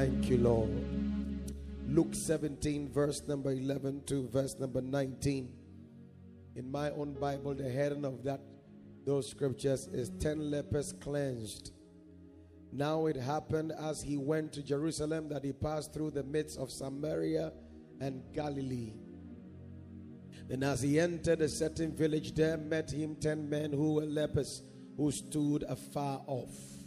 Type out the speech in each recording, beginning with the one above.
Thank you, Lord. Luke 17, verse number 11 to verse number 19. In my own Bible, the heading of that those scriptures is 10 lepers cleansed. Now it happened as he went to Jerusalem that he passed through the midst of Samaria and Galilee. Then, as he entered a certain village, there met him ten men who were lepers, who stood afar off.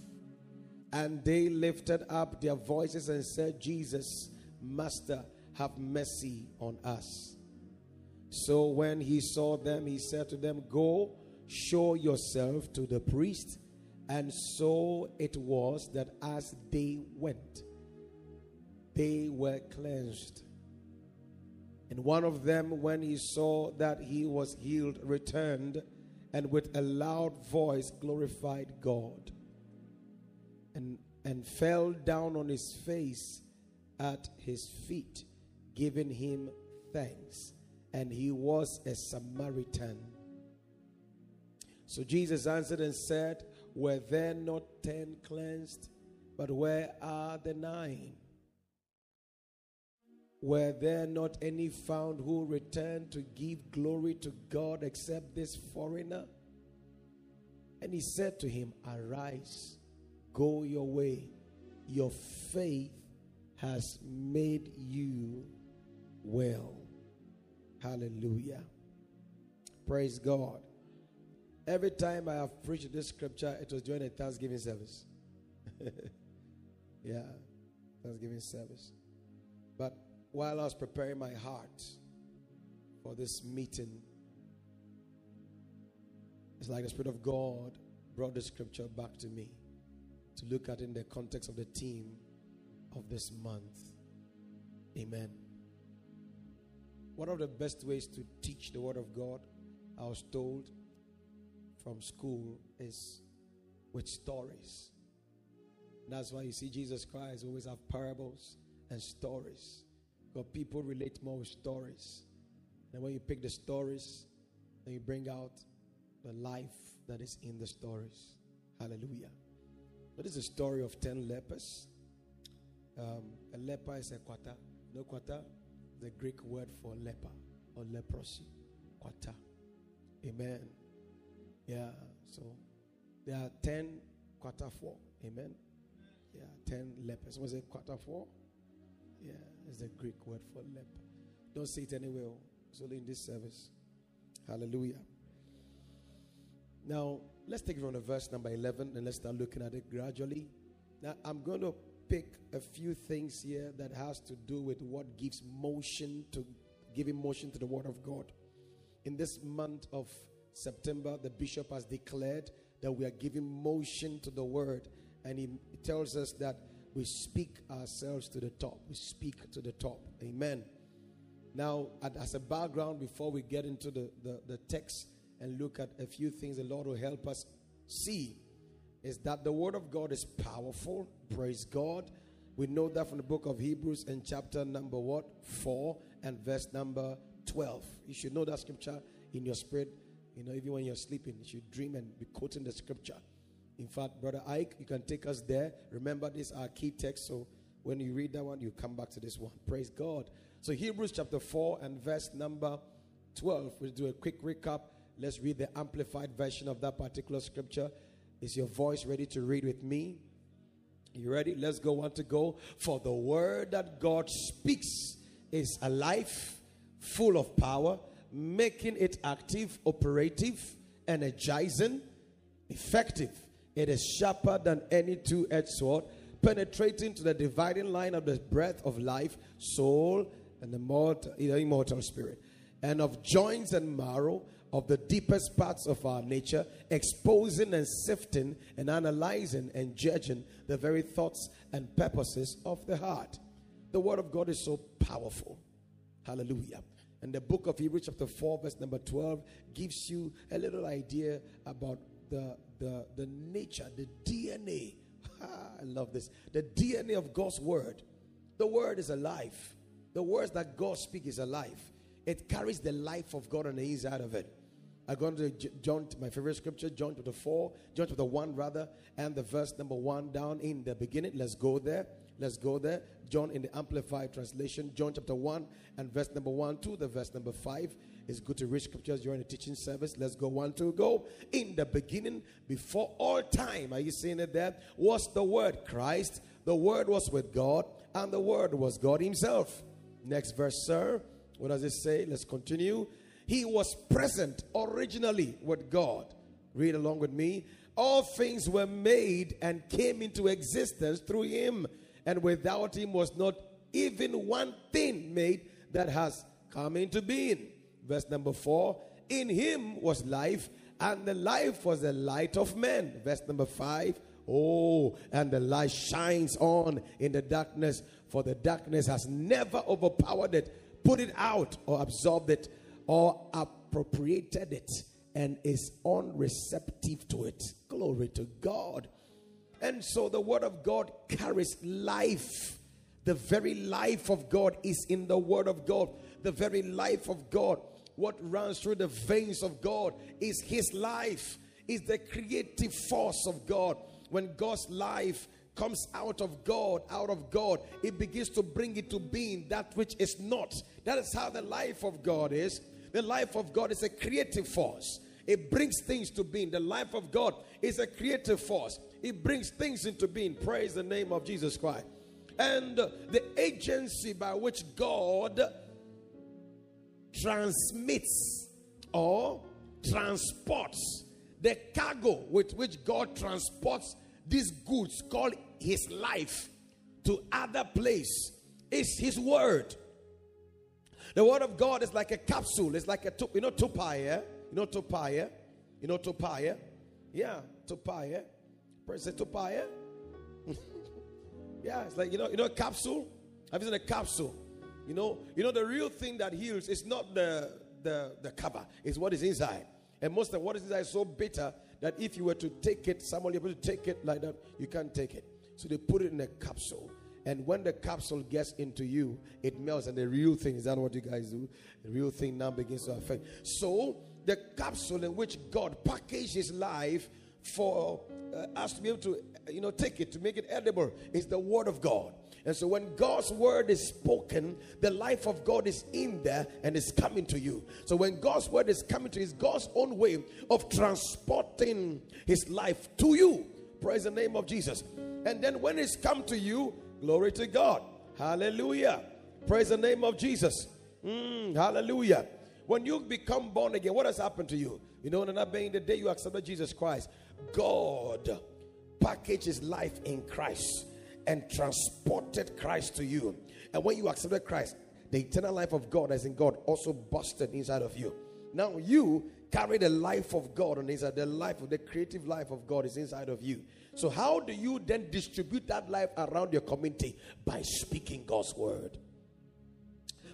And they lifted up their voices and said, Jesus, Master, have mercy on us. So when he saw them, he said to them, Go, show yourself to the priest. And so it was that as they went, they were cleansed. And one of them, when he saw that he was healed, returned and with a loud voice glorified God and, and fell down on his face at his feet, giving him thanks. And he was a Samaritan. So Jesus answered and said, Were there not ten cleansed? But where are the nine? Were there not any found who returned to give glory to God except this foreigner? And he said to him, Arise, go your way. Your faith has made you well. Hallelujah. Praise God. Every time I have preached this scripture, it was during a Thanksgiving service. yeah, Thanksgiving service. But while I was preparing my heart for this meeting, it's like the Spirit of God brought the scripture back to me to look at in the context of the theme of this month. Amen. One of the best ways to teach the Word of God, I was told from school, is with stories. That's why you see Jesus Christ always have parables and stories. Because people relate more with stories. And when you pick the stories, then you bring out the life that is in the stories. Hallelujah. But this is a story of 10 lepers. Um, a leper is a quata. No quata, the Greek word for leper or leprosy. Quata. Amen. Yeah. So there are 10 quata four. Amen. Yeah, 10 lepers. Was it quata four? Yeah, it's the Greek word for leper. Don't say it anywhere. It's only in this service. Hallelujah. Now, let's take it from the verse number 11 and let's start looking at it gradually. Now, I'm going to pick a few things here that has to do with what gives motion to giving motion to the word of God. In this month of September, the bishop has declared that we are giving motion to the word, and he tells us that we speak ourselves to the top. We speak to the top. Amen. Now, as a background, before we get into the, the, the text and look at a few things the Lord will help us see, is that the Word of God is powerful. Praise God. We know that from the book of Hebrews in chapter number what? 4 and verse number 12. You should know that scripture in your spirit. You know, even when you're sleeping, you should dream and be quoting the scripture. In fact, Brother Ike, you can take us there. Remember, this our key text. So when you read that one, you come back to this one. Praise God. So Hebrews chapter 4 and verse number 12. We'll do a quick recap. Let's read the amplified version of that particular scripture. Is your voice ready to read with me? You ready? Let's go. Want to go? For the word that God speaks is alive, full of power, making it active, operative, energizing, effective it is sharper than any two edged sword, penetrating to the dividing line of the breath of life, soul, and the mortal, immortal spirit, and of joints and marrow, of the deepest parts of our nature, exposing and sifting and analyzing and judging the very thoughts and purposes of the heart. The word of God is so powerful. Hallelujah. And the book of Hebrews, chapter 4, verse number 12, gives you a little idea about the, the, the nature, the DNA. I love this. The DNA of God's word. The word is alive. The words that God speaks is alive. It carries the life of God on the inside of it. I go to John, my favorite scripture, John chapter 4, John chapter 1 rather, and the verse number 1 down in the beginning. Let's go there. Let's go there. John in the Amplified Translation, John chapter 1 and verse number 1 to the verse number 5. It's good to read scriptures during the teaching service. Let's go one, two, go. In the beginning, before all time, are you seeing it there? Was the Word Christ. The Word was with God, and the Word was God Himself. Next verse, sir. What does it say? Let's continue. He was present originally with God. Read along with me. All things were made and came into existence through Him, and without Him was not even one thing made that has come into being. Verse number four In him was life, and the life was the light of men. Verse number five Oh, and the light shines on in the darkness, for the darkness has never overpowered it, put it out, or absorbed it, or appropriated it, and is unreceptive to it. Glory to God. And so the word of God carries life. The very life of God is in the word of God. The very life of God what runs through the veins of God is His life, is the creative force of God. When God's life comes out of God, out of God, it begins to bring it to being that which is not. That is how the life of God is. The life of God is a creative force. It brings things to being. The life of God is a creative force. It brings things into being. Praise the name of Jesus Christ. And the agency by which God transmits or transports the cargo with which God transports these goods called his life to other place is his word. The word of God is like a capsule. It's like a you know tupaya. You know tupaya. You know tupaya. Yeah, tupaya. Praise it tupaya. yeah, it's like you know you know a capsule. Have you seen a capsule? You know, you know the real thing that heals is not the the, the cover, it's what is inside. And most of what is inside is so bitter that if you were to take it, someone able to take it like that, you can't take it. So they put it in a capsule. And when the capsule gets into you, it melts. And the real thing is that what you guys do? The real thing now begins to affect. So the capsule in which God packages life for uh, us to be able to, you know, take it, to make it edible, is the word of God. And so when God's word is spoken, the life of God is in there and is coming to you. So when God's word is coming to you, it's God's own way of transporting his life to you. Praise the name of Jesus. And then when it's come to you, glory to God. Hallelujah. Praise the name of Jesus. Mm, hallelujah. When you become born again, what has happened to you? You know, not being the day you accepted Jesus Christ, God packages life in Christ and transported Christ to you. And when you accepted Christ, the eternal life of God as in God also busted inside of you. Now you carry the life of God on inside. The life of the creative life of God is inside of you. So how do you then distribute that life around your community? By speaking God's word.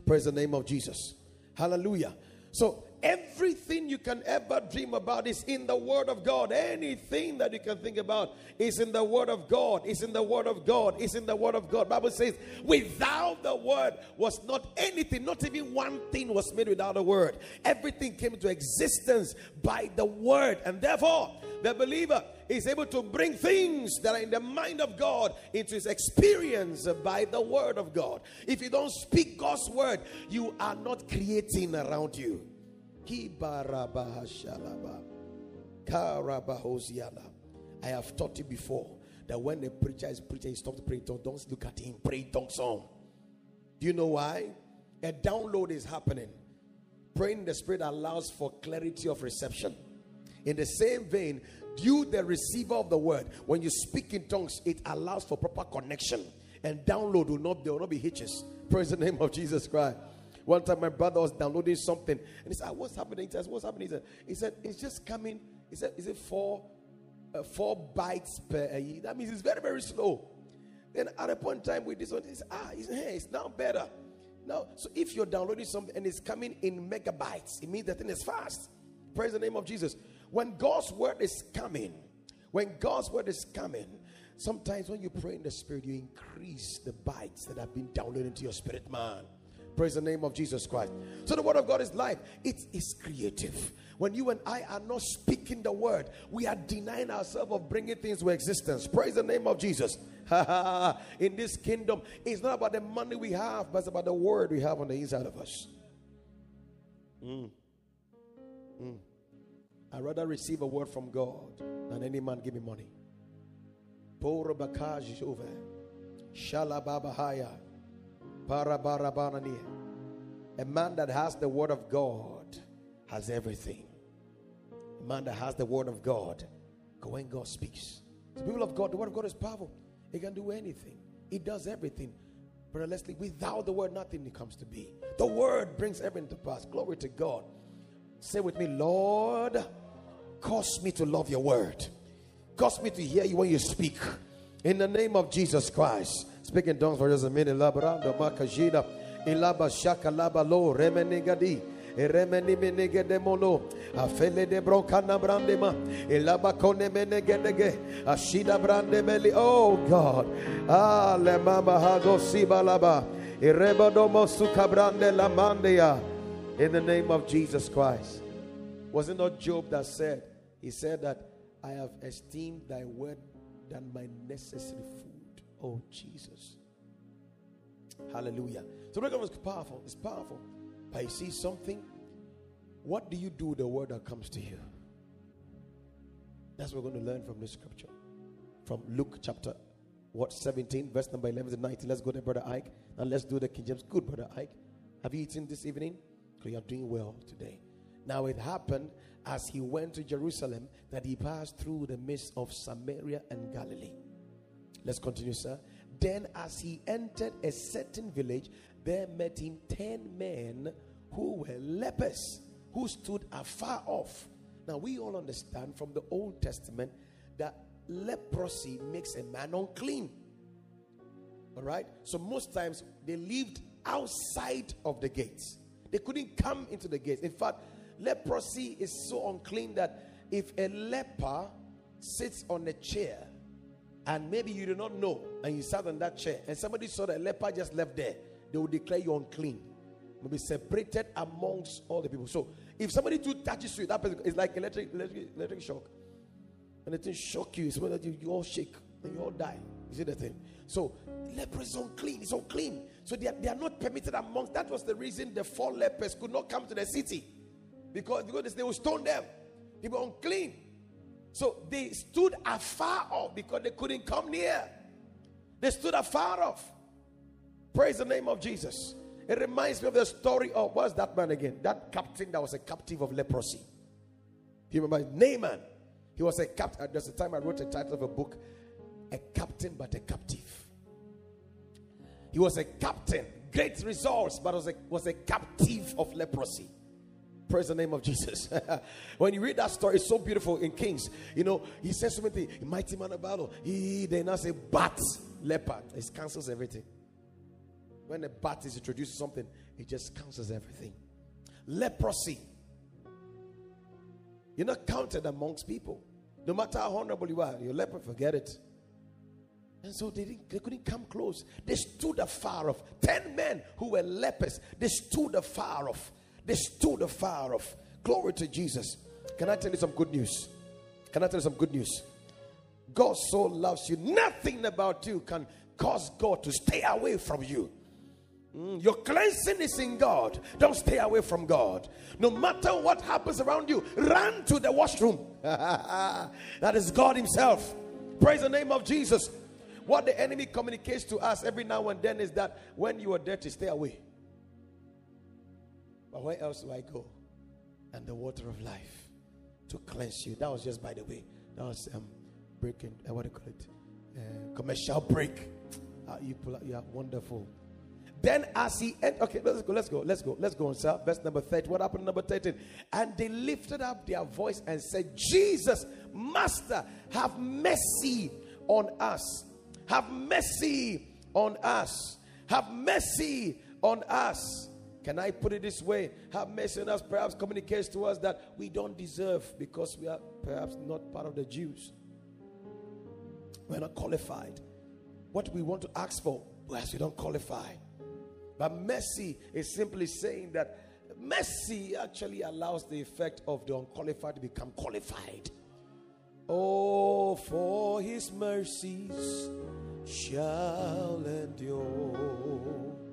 Praise the name of Jesus. Hallelujah. So Everything you can ever dream about is in the Word of God. Anything that you can think about is in the Word of God. Is in the Word of God. Is in the Word of God. Bible says, without the Word was not anything, not even one thing was made without the Word. Everything came into existence by the Word, and therefore the believer is able to bring things that are in the mind of God into his experience by the Word of God. If you don't speak God's Word, you are not creating around you. I have taught you before that when the preacher is preaching, he stops praying tongues. Don't look at him, pray tongues on. Do you know why? A download is happening. Praying in the spirit allows for clarity of reception. In the same vein, you, the receiver of the word, when you speak in tongues, it allows for proper connection. And download will not, there will not be hitches. Praise the name of Jesus Christ. One time my brother was downloading something and he said, What's happening? He said, What's happening? He said, he said It's just coming. He said, Is it four uh, four bytes per year? That means it's very, very slow. Then at a point in time with this one, he said, Ah, it's, hey, it's now better. Now, so if you're downloading something and it's coming in megabytes, it means the thing is fast. Praise the name of Jesus. When God's word is coming, when God's word is coming, sometimes when you pray in the spirit, you increase the bytes that have been downloaded into your spirit man. Praise the name of Jesus Christ. So the word of God is life. It is creative. When you and I are not speaking the word, we are denying ourselves of bringing things to existence. Praise the name of Jesus. in this kingdom, it's not about the money we have, but it's about the word we have on the inside of us. Mm. Mm. I'd rather receive a word from God than any man give me money. A man that has the word of God has everything. A man that has the word of God, go when God speaks. The people of God, the word of God is powerful. It can do anything. It does everything. Brother Leslie, without the word, nothing comes to be. The word brings everything to pass. Glory to God. Say with me, Lord, cause me to love your word. Cause me to hear you when you speak. In the name of Jesus Christ. Speak in tongues for just a minute. Labranda makajida. Ilaba shaka laba lo remenigadi. Eremeni menege mono. Afele de brokana brandema. Ilaba kone menegedege. Ashida brande meli. Oh God. Ah le mama hago sibalaba. Irebadomo sukabrande lamandia. In the name of Jesus Christ. Was it not Job that said, He said that I have esteemed thy word than my necessary food. Oh, Jesus. Hallelujah. So, the is powerful. It's powerful. But you see something? What do you do with the word that comes to you? That's what we're going to learn from this scripture. From Luke chapter what 17, verse number 11 to 19. Let's go there, Brother Ike. And let's do the King James. Good, Brother Ike. Have you eaten this evening? Because You are doing well today. Now it happened as he went to Jerusalem that he passed through the midst of Samaria and Galilee. Let's continue, sir. Then, as he entered a certain village, there met him ten men who were lepers, who stood afar off. Now, we all understand from the Old Testament that leprosy makes a man unclean. All right? So, most times they lived outside of the gates, they couldn't come into the gates. In fact, leprosy is so unclean that if a leper sits on a chair and maybe you do not know and you sat on that chair and somebody saw that leper just left there, they will declare you unclean. Will be separated amongst all the people. So if somebody too touches you, that person is like electric, electric, electric shock. And it shock you, it's when you, you all shake and you all die. You see the thing? So leper is unclean, it's unclean. So they are, they are not permitted amongst that was the reason the four lepers could not come to the city. Because, because they will stone them. They were unclean. So they stood afar off because they couldn't come near. They stood afar off. Praise the name of Jesus. It reminds me of the story of what's that man again? That captain that was a captive of leprosy. Do you remember Naaman? He was a captain. Uh, there's a time I wrote a title of a book, A Captain but a Captive. He was a captain, great results, but was a, was a captive of leprosy. Praise the name of Jesus. when you read that story, it's so beautiful in Kings. You know, he says so many things. Mighty man of battle. He they now say bat leopard. It cancels everything. When a bat is introduced to something, it just cancels everything. Leprosy. You're not counted amongst people. No matter how honorable you are, you're leper, forget it. And so they, didn't, they couldn't come close. They stood afar off. Ten men who were lepers, they stood afar off. They stood afar off. Glory to Jesus. Can I tell you some good news? Can I tell you some good news? God so loves you. Nothing about you can cause God to stay away from you. Mm, your cleansing is in God. Don't stay away from God. No matter what happens around you, run to the washroom. that is God Himself. Praise the name of Jesus. What the enemy communicates to us every now and then is that when you are dirty, stay away. But where else do I go? And the water of life to cleanse you. That was just by the way. That was um breaking uh, what do you call it? Uh, commercial break. Uh, you pull out, you are wonderful. Then as he entered, okay, let's go, let's go, let's go, let's go on, sir. Verse number 30. What happened number 13? And they lifted up their voice and said, Jesus, Master, have mercy on us. Have mercy on us. Have mercy on us. Can I put it this way? Have mercy on us perhaps communicates to us that we don't deserve because we are perhaps not part of the Jews. We're not qualified. What we want to ask for, perhaps we don't qualify. But mercy is simply saying that mercy actually allows the effect of the unqualified to become qualified. Oh, for his mercies shall endure.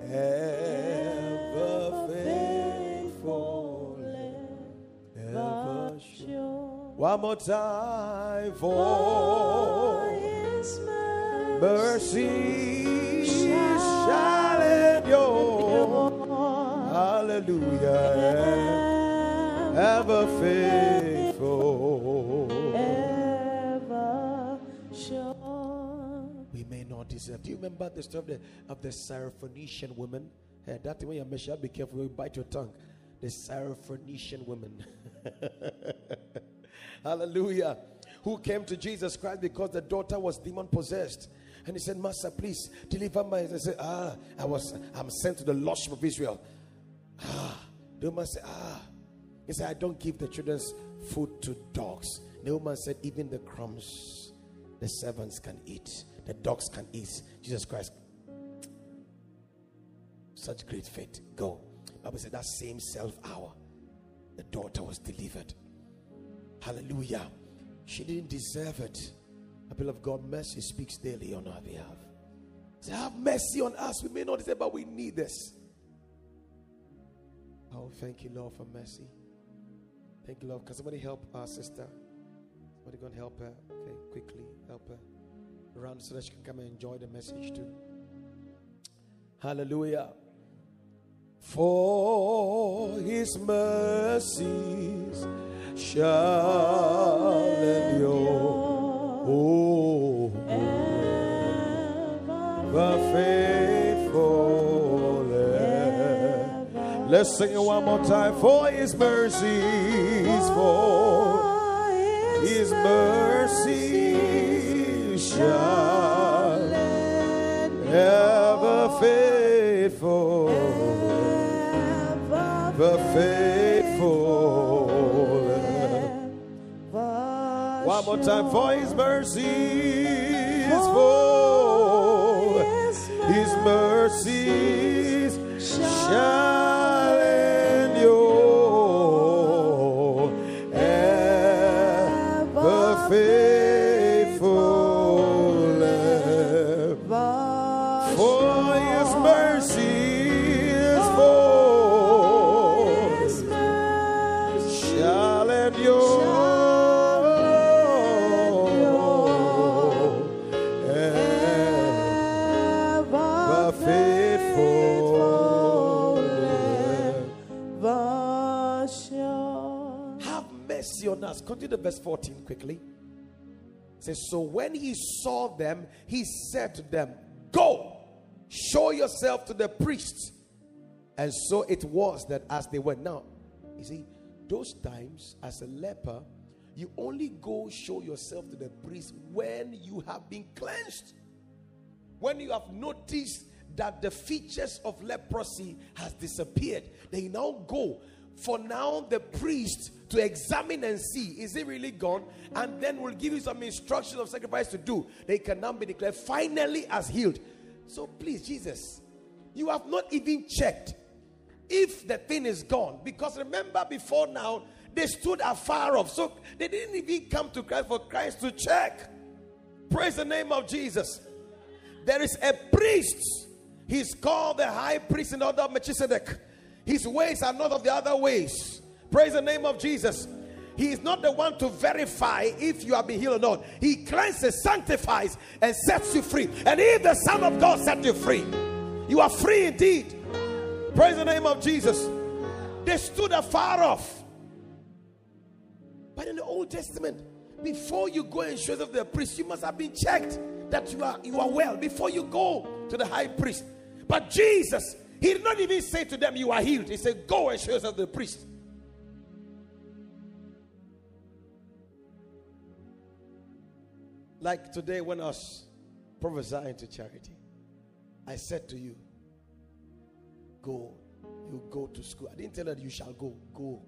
Ever faithful, ever sure. One more time for His mercy shall endure. Hallelujah. Ever faithful. ever sure. May not deserve. Do you remember the story of the, of the Syrophoenician woman? Hey, that when you measure, be careful, you bite your tongue. The Syrophoenician woman. Hallelujah. Who came to Jesus Christ because the daughter was demon possessed. And he said, Master, please deliver my. I said, Ah, I was I'm sent to the Lordship of Israel. Ah, the woman said, Ah. He said, I don't give the children's food to dogs. The woman said, Even the crumbs the servants can eat, the dogs can eat. Jesus Christ. Such great faith. Go. Bible said that same self hour, the daughter was delivered. Hallelujah. She didn't deserve it. A bill of God, mercy speaks daily on our behalf. Say, have mercy on us. We may not deserve, but we need this. Oh, thank you, Lord, for mercy. Thank you, Lord. Can somebody help our sister? Somebody go and help her. Okay, quickly help her around so that she can come and enjoy the message too. Hallelujah. For his mercies shall endure. Oh, the faithful. Let's sing it one more time. For his mercies, for his mercy shall ever faithful, the faithful. One more time for his mercies, for his mercies shall Continue to verse 14 quickly. It says, So when he saw them, he said to them, Go, show yourself to the priests. And so it was that as they went. Now, you see, those times as a leper, you only go show yourself to the priest when you have been cleansed. When you have noticed that the features of leprosy has disappeared, they now go for now the priest to examine and see is it really gone? And then will give you some instructions of sacrifice to do. They can now be declared finally as healed. So please jesus you have not even checked if the thing is gone. Because remember before now they stood afar off. So they didn't even come to christ for christ to check. Praise the name of jesus. There is a priest. He's called the high priest in order of melchizedek his ways are not of the other ways praise the name of jesus he is not the one to verify if you have been healed or not. He cleanses, sanctifies, and sets you free. And if the Son of God set you free, you are free indeed. Praise the name of Jesus. They stood afar off. But in the Old Testament, before you go and show to the priest, you must have been checked that you are you are well before you go to the high priest. But Jesus, he did not even say to them, You are healed. He said, Go and show yourself to the priest. Like today, when I was prophesying to charity, I said to you, Go, you go to school. I didn't tell her you shall go, go.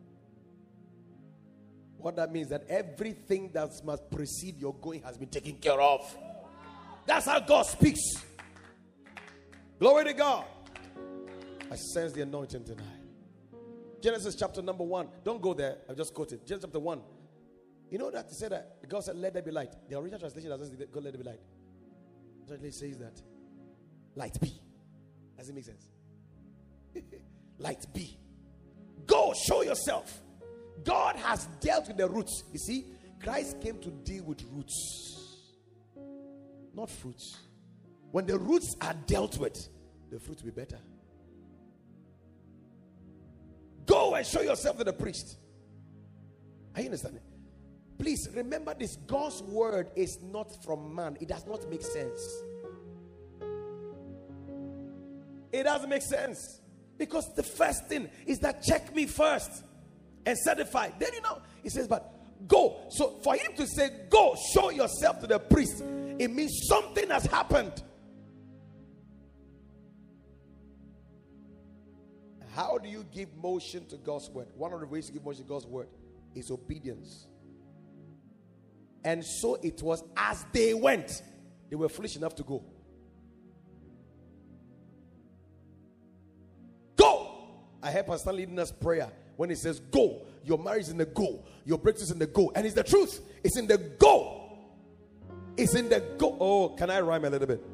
What that means that everything that must precede your going has been taken care of. That's how God speaks. Glory to God. I sense the anointing tonight. Genesis chapter number one. Don't go there. I've just quoted. Genesis chapter one. You know that he said that God said, Let there be light. The original translation doesn't say God let there be light. It says that. Light be. Does it make sense? Light be. Go show yourself. God has dealt with the roots. You see, Christ came to deal with roots, not fruits. When the roots are dealt with, the fruit will be better. And show yourself to the priest. Are you understanding? Please remember this God's word is not from man, it does not make sense. It doesn't make sense because the first thing is that check me first and certify. Then you know, he says, but go. So for him to say, go, show yourself to the priest, it means something has happened. How do you give motion to God's word? One of the ways to give motion to God's word is obedience. And so it was as they went, they were foolish enough to go. Go! I heard Pastor leading us prayer when he says, Go. Your marriage is in the go, your breakthrough is in the go. And it's the truth, it's in the go. It's in the go. Oh, can I rhyme a little bit?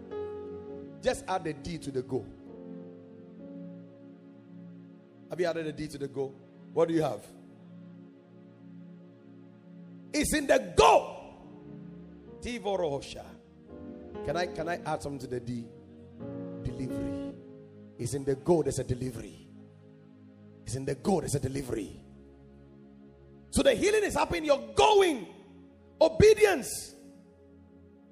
Just add the D to the go. Have you added a D to the go? What do you have? It's in the go. Tivorohosha. Can I can I add something to the D? Delivery. It's in the go, there's a delivery. It's in the go, there's a delivery. So the healing is happening, you're going. Obedience.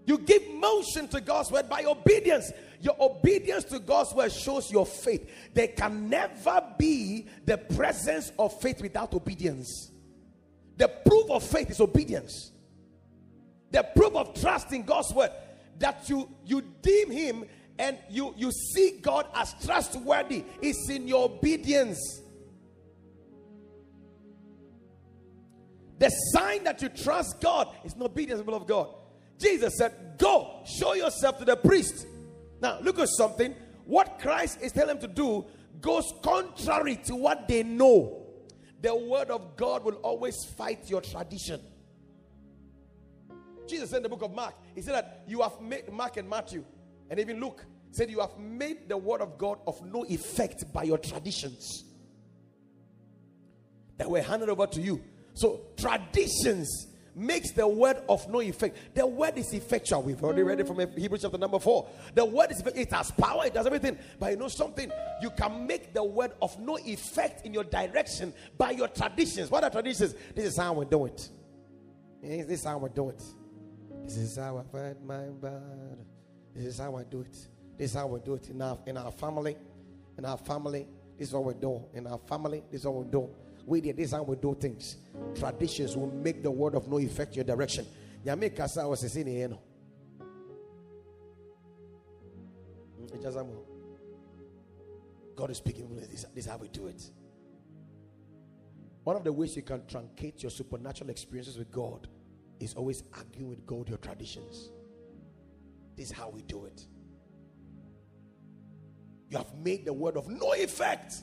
You give motion to God's word by obedience. Your obedience to God's word shows your faith. There can never be the presence of faith without obedience. The proof of faith is obedience. The proof of trust in God's word that you you deem him and you you see God as trustworthy is in your obedience. The sign that you trust God is not obedience, people of God. Jesus said, Go, show yourself to the priest. Now, look at something. What Christ is telling them to do goes contrary to what they know. The word of God will always fight your tradition. Jesus said in the book of Mark, He said that you have made Mark and Matthew, and even Luke said you have made the word of God of no effect by your traditions that were handed over to you. So traditions makes the word of no effect. The word is effectual. We've already read it from Hebrews chapter number four. The word is it has power, it does everything. But you know something? You can make the word of no effect in your direction by your traditions. What are traditions? This is how we do it. Eh, this is how we do it. This is how I fight my battle. This is how I do it. This is how we do it in our in our family. In our family, this is what we do. In our family, this is what we do. We did this how we do things. Traditions will make the word of no effect your direction. Nyame kasa was saying here. God is speaking. This, this is how we do it. One of the ways you can truncate your supernatural experiences with God is always arguing with God your traditions. This is how we do it. You have made the word of no effect.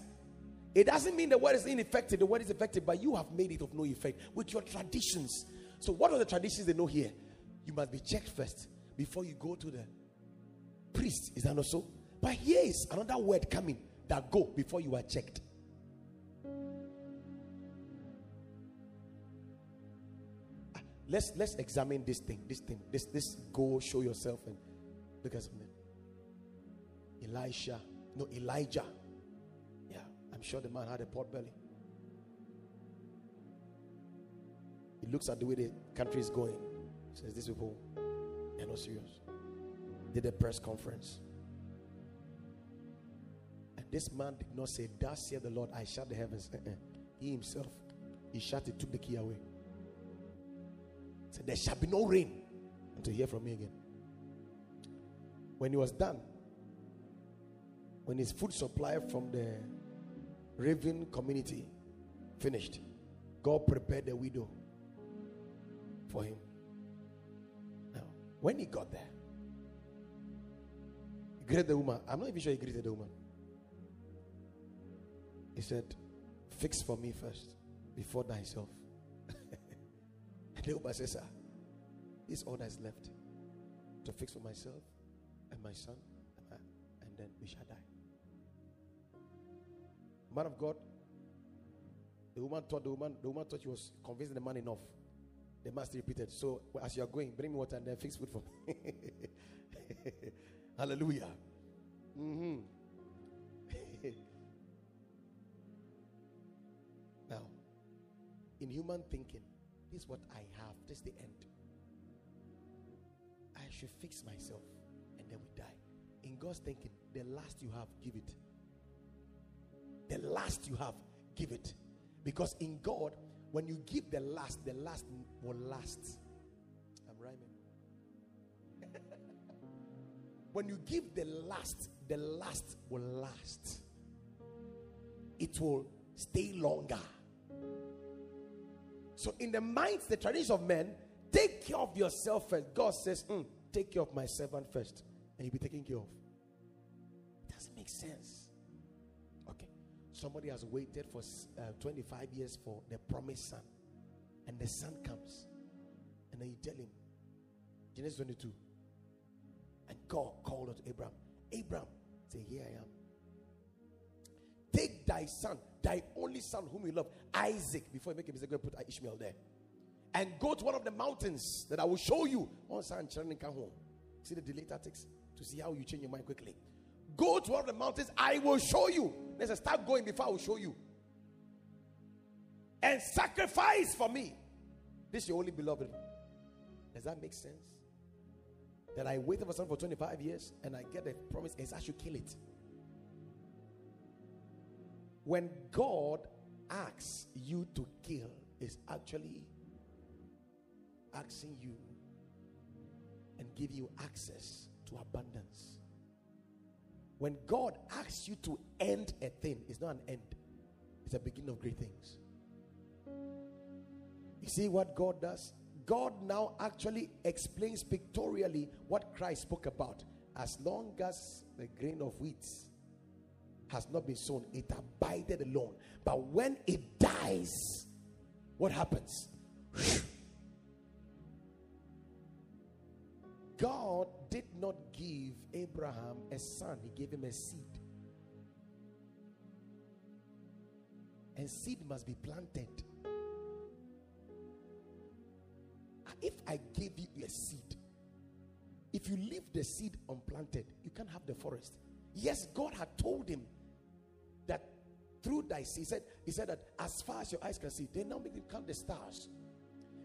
It doesn't mean the word is ineffective, the word is effective, but you have made it of no effect with your traditions. So, what are the traditions they know here? You must be checked first before you go to the priest. Is that not so? But here is another word coming that go before you are checked. Ah, let's let's examine this thing, this thing, this this go show yourself and look at something. Elisha, no Elijah sure the man had a pot belly. He looks at the way the country is going. He says, These people, they're not serious. Did a press conference. And this man did not say, Thus saith the Lord, I shut the heavens. Uh-uh. He himself, he shut it, took the key away. Said, There shall be no rain until you hear from me again. When he was done, when his food supply from the Raven community finished. God prepared the widow for him. Now, when he got there, he greeted the woman. I'm not even sure he greeted the woman. He said, Fix for me first before thyself. the woman says, Sir, this that is left to fix for myself. and my son, and then we shall die. Man of God, the woman thought the woman the woman thought she was convincing the man enough. The master repeated, So as you are going, bring me water and then fix food for me. Hallelujah. Mm-hmm. now, in human thinking, this is what I have, this is the end. I should fix myself and then we die. In God's thinking, the last you have, give it. The last you have, give it. Because in God, when you give the last, the last will last. I'm rhyming. when you give the last, the last will last. It will stay longer. So, in the minds, the tradition of men, take care of yourself first. God says, mm, take care of my servant first, and you'll be taken care of. It doesn't make sense. Somebody has waited for uh, 25 years for the promised son, and the son comes, and then you tell him, Genesis 22, and God called unto Abraham, Abraham, say, Here I am. Take thy son, thy only son whom you love, Isaac, before you make a mistake, go and put Ishmael there. And go to one of the mountains that I will show you. Once I'm On San home. See the delay tactics to see how you change your mind quickly. Go to one of the mountains, I will show you. They said, start going before I will show you. And sacrifice for me. This is your only beloved. Does that make sense? That I waited for something for 25 years and I get the promise is I should kill it. When God asks you to kill, is actually asking you and give you access to abundance. When God asks you to end a thing, it's not an end, it's a beginning of great things. You see what God does? God now actually explains pictorially what Christ spoke about. As long as the grain of wheat has not been sown, it abided alone. But when it dies, what happens? God did not give Abraham a son, he gave him a seed. And seed must be planted. If I gave you a seed, if you leave the seed unplanted, you can't have the forest. Yes, God had told him that through thy seed, he said, he said that as far as your eyes can see, they now make him count the stars.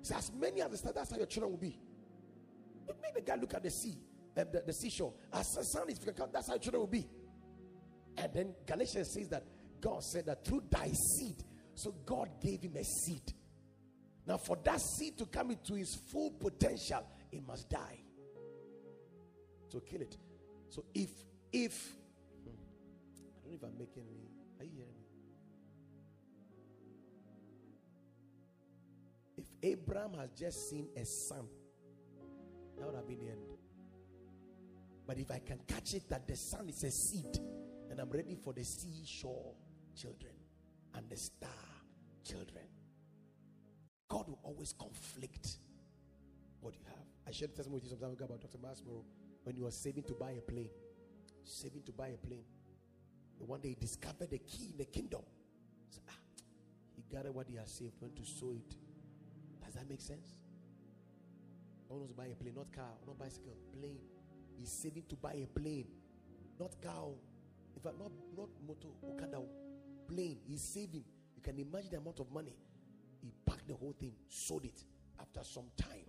So as many as the stars, that's how your children will be. It made the guy look at the sea, uh, the, the seashore. As the sun is, that's how children will be. And then Galatians says that God said that through thy seed, so God gave him a seed. Now, for that seed to come into its full potential, it must die. So kill it. So if if hmm, I don't know if I'm making any. Are you hearing me? If Abraham has just seen a son that would have been the end. But if I can catch it that the sun is a seed, and I'm ready for the seashore children and the star children, God will always conflict what you have. I shared a testimony with you some time ago about Dr. Masborough when he was saving to buy a plane. Saving to buy a plane. And one day he discovered the key in the kingdom. Ah, he gathered what he had saved, went to sow it. Does that make sense? God wants to buy a plane, not car, not bicycle, plane. He's saving to buy a plane, not car. In fact, not not motor, okada, plane. He's saving. You can imagine the amount of money. He packed the whole thing, sold it. After some time,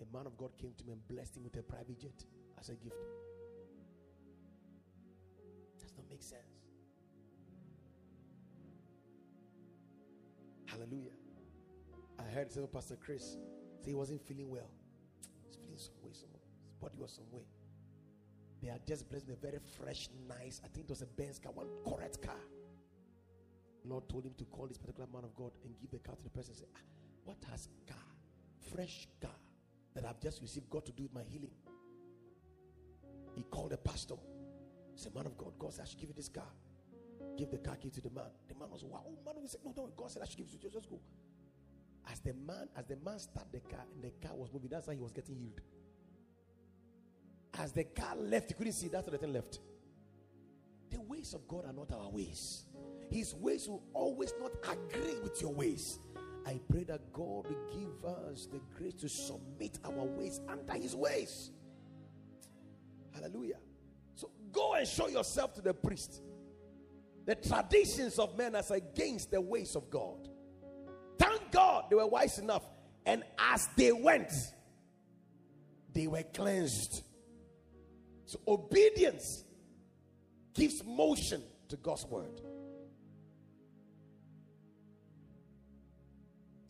a man of God came to me and blessed him with a private jet as a gift. Does not make sense. Hallelujah. I heard say, Pastor Chris so he wasn't feeling well. He's feeling some way, some his body was some way. They had just blessed a very fresh, nice, I think it was a Benz car, one correct car. Lord told him to call this particular man of God and give the car to the person. Say, ah, what has car, fresh car that I've just received, got to do with my healing? He called the pastor. He said, Man of God, God said I should give you this car. Give the car key to the man. The man was, wow, man, he said, No, no, God said I should give you. Just go. As the man, as the man started the car and the car was moving, that's how he was getting healed. As the car left, he couldn't see that's the thing left. The ways of God are not our ways. His ways will always not agree with your ways. I pray that God will give us the grace to submit our ways under His ways. Hallelujah. So go and show yourself to the priest. The traditions of men as against the ways of God. God they were wise enough. And as they went, they were cleansed. So obedience gives motion to God's word.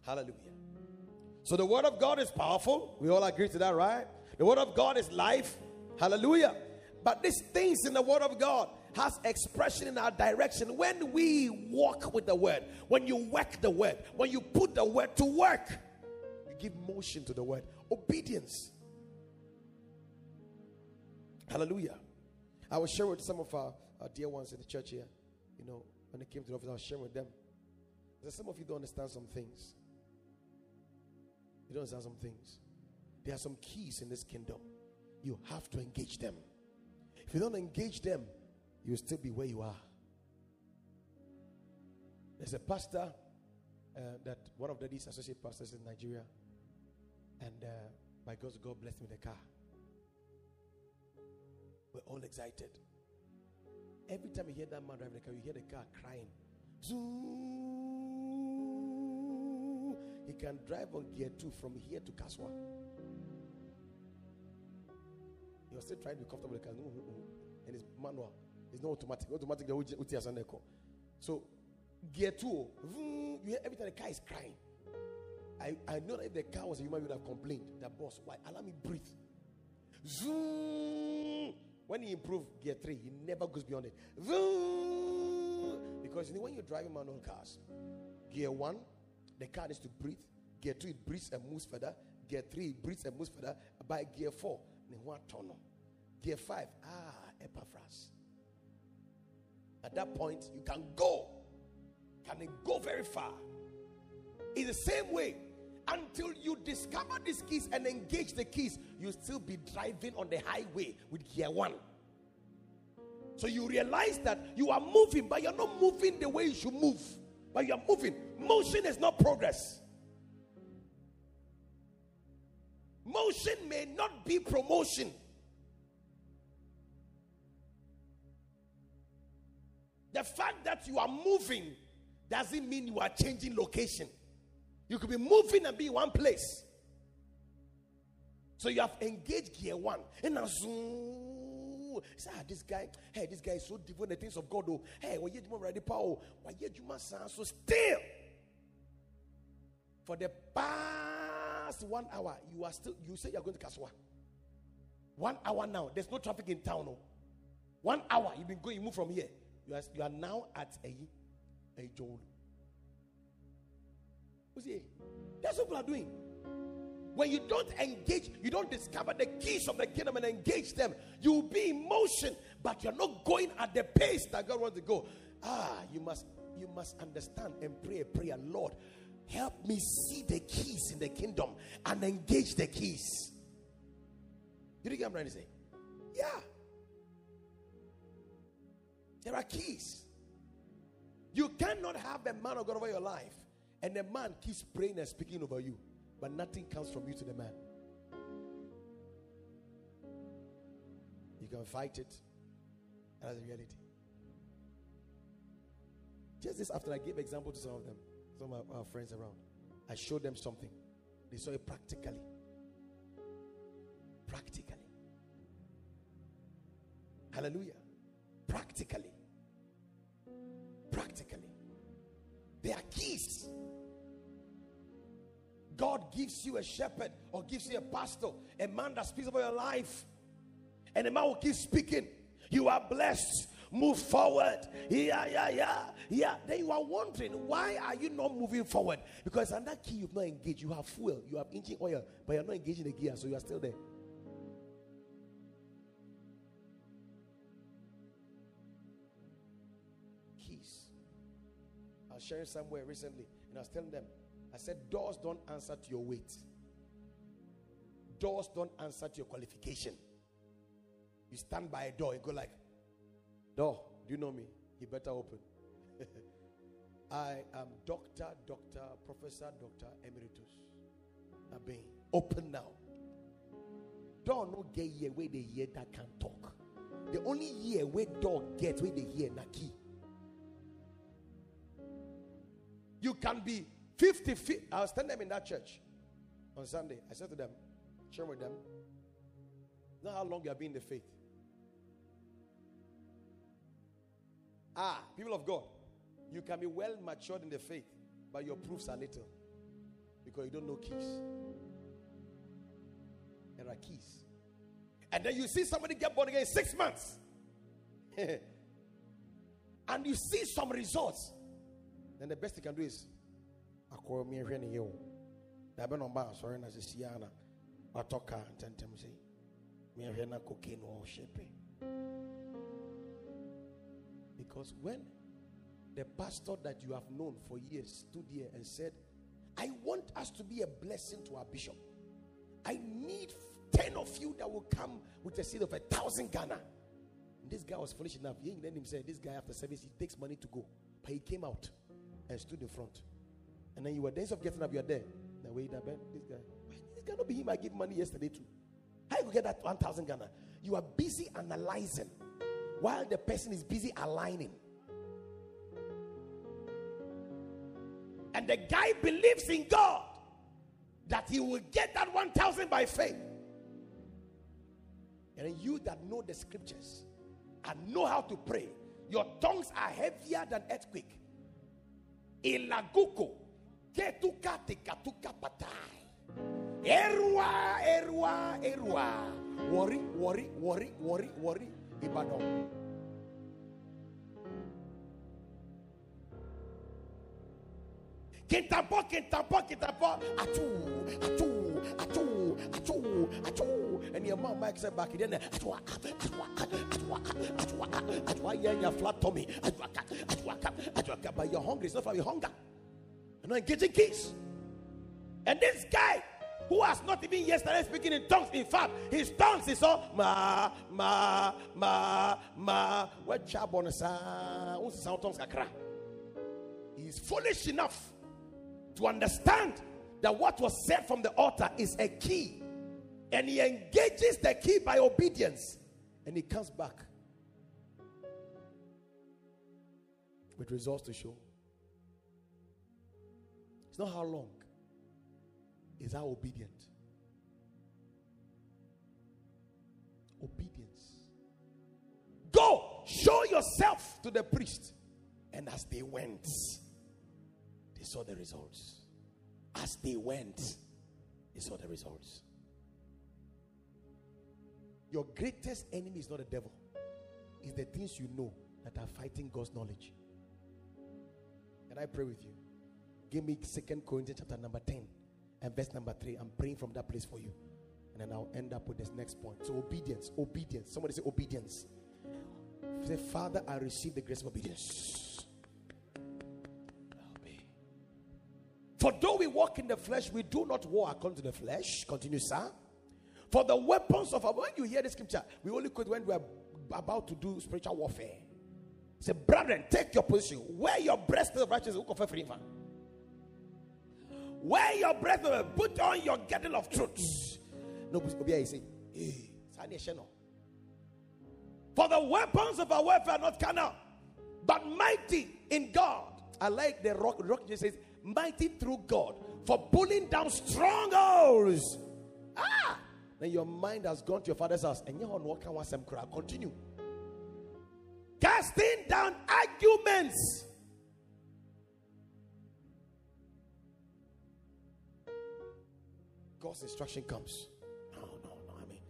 Hallelujah. So the word of God is powerful. We all agree to that, right? The word of God is life. Hallelujah. But these things in the word of God has expression in our direction when we walk with the word, when you work the word, when you put the word to work, you give motion to the word. Obedience. Hallelujah. I was sharing with some of our, our dear ones in the church here. You know, when they came to the office, I was sharing with them. Some of you don't understand some things. You don't understand some things. There are some keys in this kingdom. You have to engage them. If you don't engage them, you'll still be where you are. There's a pastor uh, that one of the these associate pastors in Nigeria, and uh, by God's God blessed me a car. We're all excited. Every time you hear that man driving the car, you hear the car crying. Zoom. He can drive on gear two from here to. He was still trying to be comfortable with the car. And it's manual. It's not automatic. Automatic, the So, gear two, you hear every time the car is crying. I, I know that if the car was a human, you would have complained. The boss, why? Allow me breathe. Zoom. When he improved gear three, he never goes beyond it. Because you know, when you're driving manual cars, gear one, the car needs to breathe. Gear two, it breathes and moves further. Gear three, it breathes and moves further. By gear four, gear five, ah, Epaphras. At that point, you can go. Can it go very far? In the same way, until you discover these keys and engage the keys, you'll still be driving on the highway with gear one. So you realize that you are moving, but you're not moving the way you should move. But you're moving. Motion is not progress. Motion may not be promotion. The fact that you are moving doesn't mean you are changing location. You could be moving and be in one place. So you have engaged gear one. And now zoom. Say, ah, this guy, hey, this guy is so devoted the things of God. Oh, hey, when you ready power, why you must so still for the past one hour, you are still you say you're going to Kasoa. One hour now. There's no traffic in town. Oh. One hour. You've been going, you move from here. You are, you are now at a a Joel. See, that's what people are doing. When you don't engage, you don't discover the keys of the kingdom and engage them. You will be in motion, but you're not going at the pace that God wants to go. Ah, you must you must understand and pray a prayer, Lord. Help me see the keys in the kingdom and engage the keys. You think I'm trying to say? Yeah. There are keys. You cannot have a man of God over your life and the man keeps praying and speaking over you, but nothing comes from you to the man. You can fight it. That's the reality. Just this after I gave example to some of them, some of our friends around, I showed them something. They saw it practically. Practically. Hallelujah. Practically. Practically. They are keys. God gives you a shepherd or gives you a pastor, a man that speaks about your life, and the man will keep speaking. You are blessed. Move forward. Yeah, yeah, yeah, yeah. Then you are wondering why are you not moving forward? Because that key you've not engaged. You have fuel, you have engine oil, but you're not engaging the gear, so you are still there. Was sharing somewhere recently, and I was telling them, I said, doors don't answer to your weight. Doors don't answer to your qualification. You stand by a door, you go like, door, do you know me? He better open. I am Doctor, Doctor, Professor, Doctor Emeritus. Aben. Open now. Door no get here where they hear that can talk. The only year where dog gets where they hear na key. You can be 50 feet. I was telling them in that church on Sunday. I said to them, share with them, know how long you have been in the faith. Ah, people of God, you can be well matured in the faith, but your proofs are little because you don't know keys. There are keys. And then you see somebody get born again in six months. and you see some results. Then the best you can do is akɔ mi nhwɛ ne yɛ o dabe na ɔba asɔre na sisi ana watɔ kaa sɛ mi nhwɛ na cocaine wɔ pɛ because when the pastor that you have known for years stood here and said, I want us to be a blessing to our bishop. I need 10 of you that will come with a seed of a thousand Ghana. This guy was foolish enough. He then say, This guy after service, he takes money to go. But he came out and stood in front. And then you were days of getting up, you're there. Now wait a minute, this guy. This cannot be him I gave money yesterday too. How you get that 1,000 Ghana? You are busy analyzing while the person is busy aligning. And the guy believes in God that he will get that 1,000 by faith. And you that know the scriptures and know how to pray, your tongues are heavier than earthquake. Ilaguko, patai. Erwa, erwa, erwa. Worry, worry, worry, worry, worry. Ibadan. Kintampo, kintampo, kintampo. Achoo, achoo, achoo, achoo, achoo. And your mom Mike said back then, achoo, achoo, achoo, achoo, achoo, yeah, your flat tummy. Achoo, achoo, achoo, but you're hungry. It's not from your hunger. You're not getting keys. And this guy who has not even yesterday speaking in tongues. In fact, his tongues is all ma ma ma ma. What chabonasa? Uh, the sound tongues kakra? He is foolish enough to understand that what was said from the altar is a key, and he engages the key by obedience, and he comes back with results to show. It's not how long is how obedient. Obedience. Go, show yourself to the priest. And as they went, they saw the results. As they went, he saw the results. Your greatest enemy is not the devil, it's the things you know that are fighting God's knowledge. Can I pray with you? Give me Second Corinthians chapter number 10 and verse number 3. I'm praying from that place for you. And then I'll end up with this next point. So obedience, obedience. Somebody say obedience. Say, Father, I receive the grace of obedience. For though we walk in the flesh, we do not war according to the flesh. Continue, sir. For the weapons of our when you hear the scripture, we only quote when we are about to do spiritual warfare. Say, brethren, take your position. Wear your breastplate of righteousness. Wear your breastplate. Put on your girdle of truth. No, Obi say, eh, hey, for the weapons of our warfare are not carnal, but mighty in God. I like the rock. Rock just says, mighty through God for pulling down strongholds. Ah, then your mind has gone to your father's house, and you on what can some cry. Continue. Casting down arguments. God's instruction comes. No, no, no. I mean,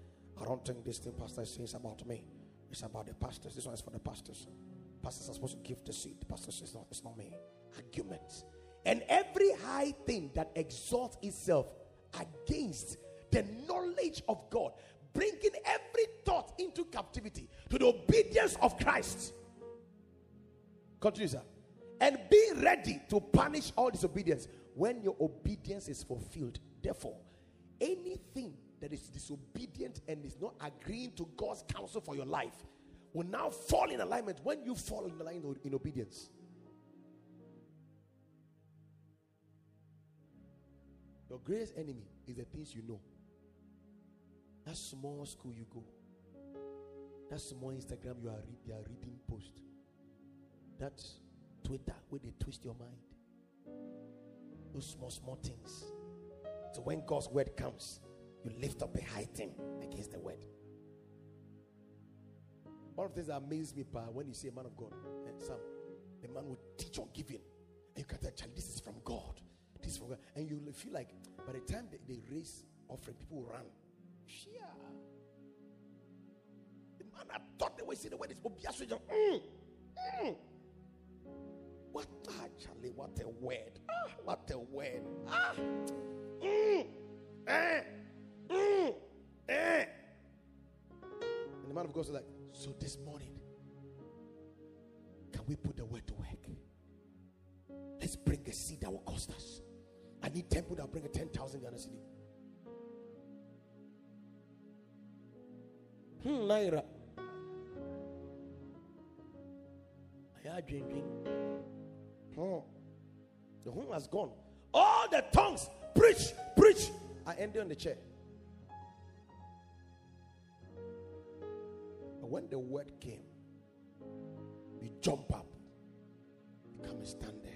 I don't think this thing pastor is saying is about me. It's about the pastors. This one is for the pastors. Pastors are supposed to give the seed. The pastor says, no, it's not me. Arguments. And every high thing that exalts itself against the knowledge of God, bringing every thought into captivity to the obedience of Christ. Continue, sir. And be ready to punish all disobedience when your obedience is fulfilled. Therefore, anything that is disobedient and is not agreeing to God's counsel for your life will now fall in alignment when you fall in alignment in obedience. Your greatest enemy is the things you know. That small school you go, that small Instagram you are, read, are reading post, that Twitter where they twist your mind. Those small, small things. So when God's word comes, you lift up a high thing against the word. One of the things that amazes me, pa, when you see a man of God, eh, and some, the man will teach on giving. And you can tell, this is from God. This is from God. And you feel like by the time they, they raise offering, people run. Yeah. The man I thought they were saying the word is mm, mm. What actually? What a word! Ah, what a word! Ah, mm, eh, mm, eh. And the man of God said, like, so this morning, can we put the word to work? Let's bring a seed that will cost us. I need 10 people that bring a 10,000 Ghana city. Hmm, Naira. I had drinking. Hmm. The home has gone. All the tongues preach, preach. I ended on the chair. But when the word came, you jump up, you come and stand there.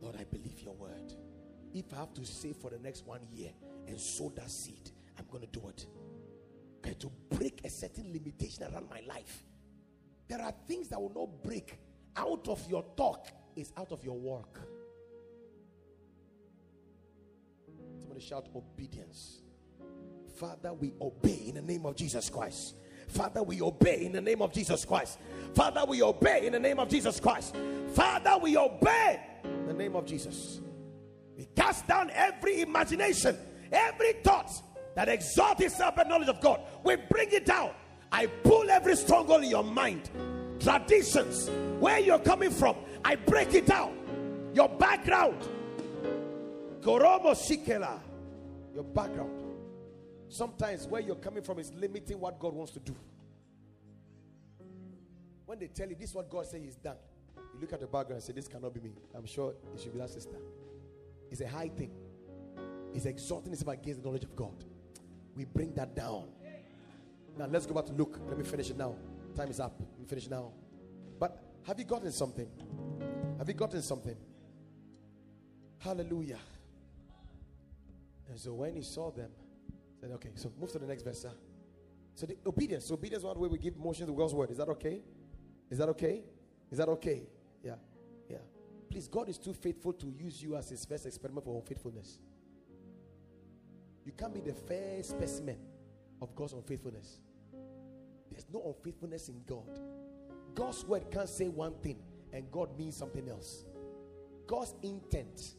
Lord, I believe your word. If I have to save for the next one year and sow that seed, I'm going to do it. Okay, to break a certain limitation around my life. There are things that will not break out of your talk is out of your work. Somebody shout obedience. Father, we obey in the name of Jesus Christ. Father, we obey in the name of Jesus Christ. Father, we obey in the name of Jesus Christ. Father, we obey name of Jesus. We cast down every imagination, every thought that exalts itself in knowledge of God. We bring it down. I pull every stronghold in your mind, traditions, where you're coming from. I break it down. Your background. Koromo Sikela. Your background. Sometimes where you're coming from is limiting what God wants to do. When they tell you this is what God says is done, look at the background and say, This cannot be me. I'm sure it should be that sister. It's a high thing. It's exalting itself against the knowledge of God. We bring that down. Now let's go back to Luke. Let me finish it now. Time is up. Let me finish now. But have you gotten something? Have you gotten something? Hallelujah. And so when he saw them, said, okay, so move to the next verse, sir. So the obedience. Obedience one way we give motion to God's word. Is that okay? Is that okay? Is that okay? Please, God is too faithful to use you as his first experiment for unfaithfulness. You can't be the first specimen of God's unfaithfulness. There's no unfaithfulness in God. God's word can't say one thing and God means something else. God's intent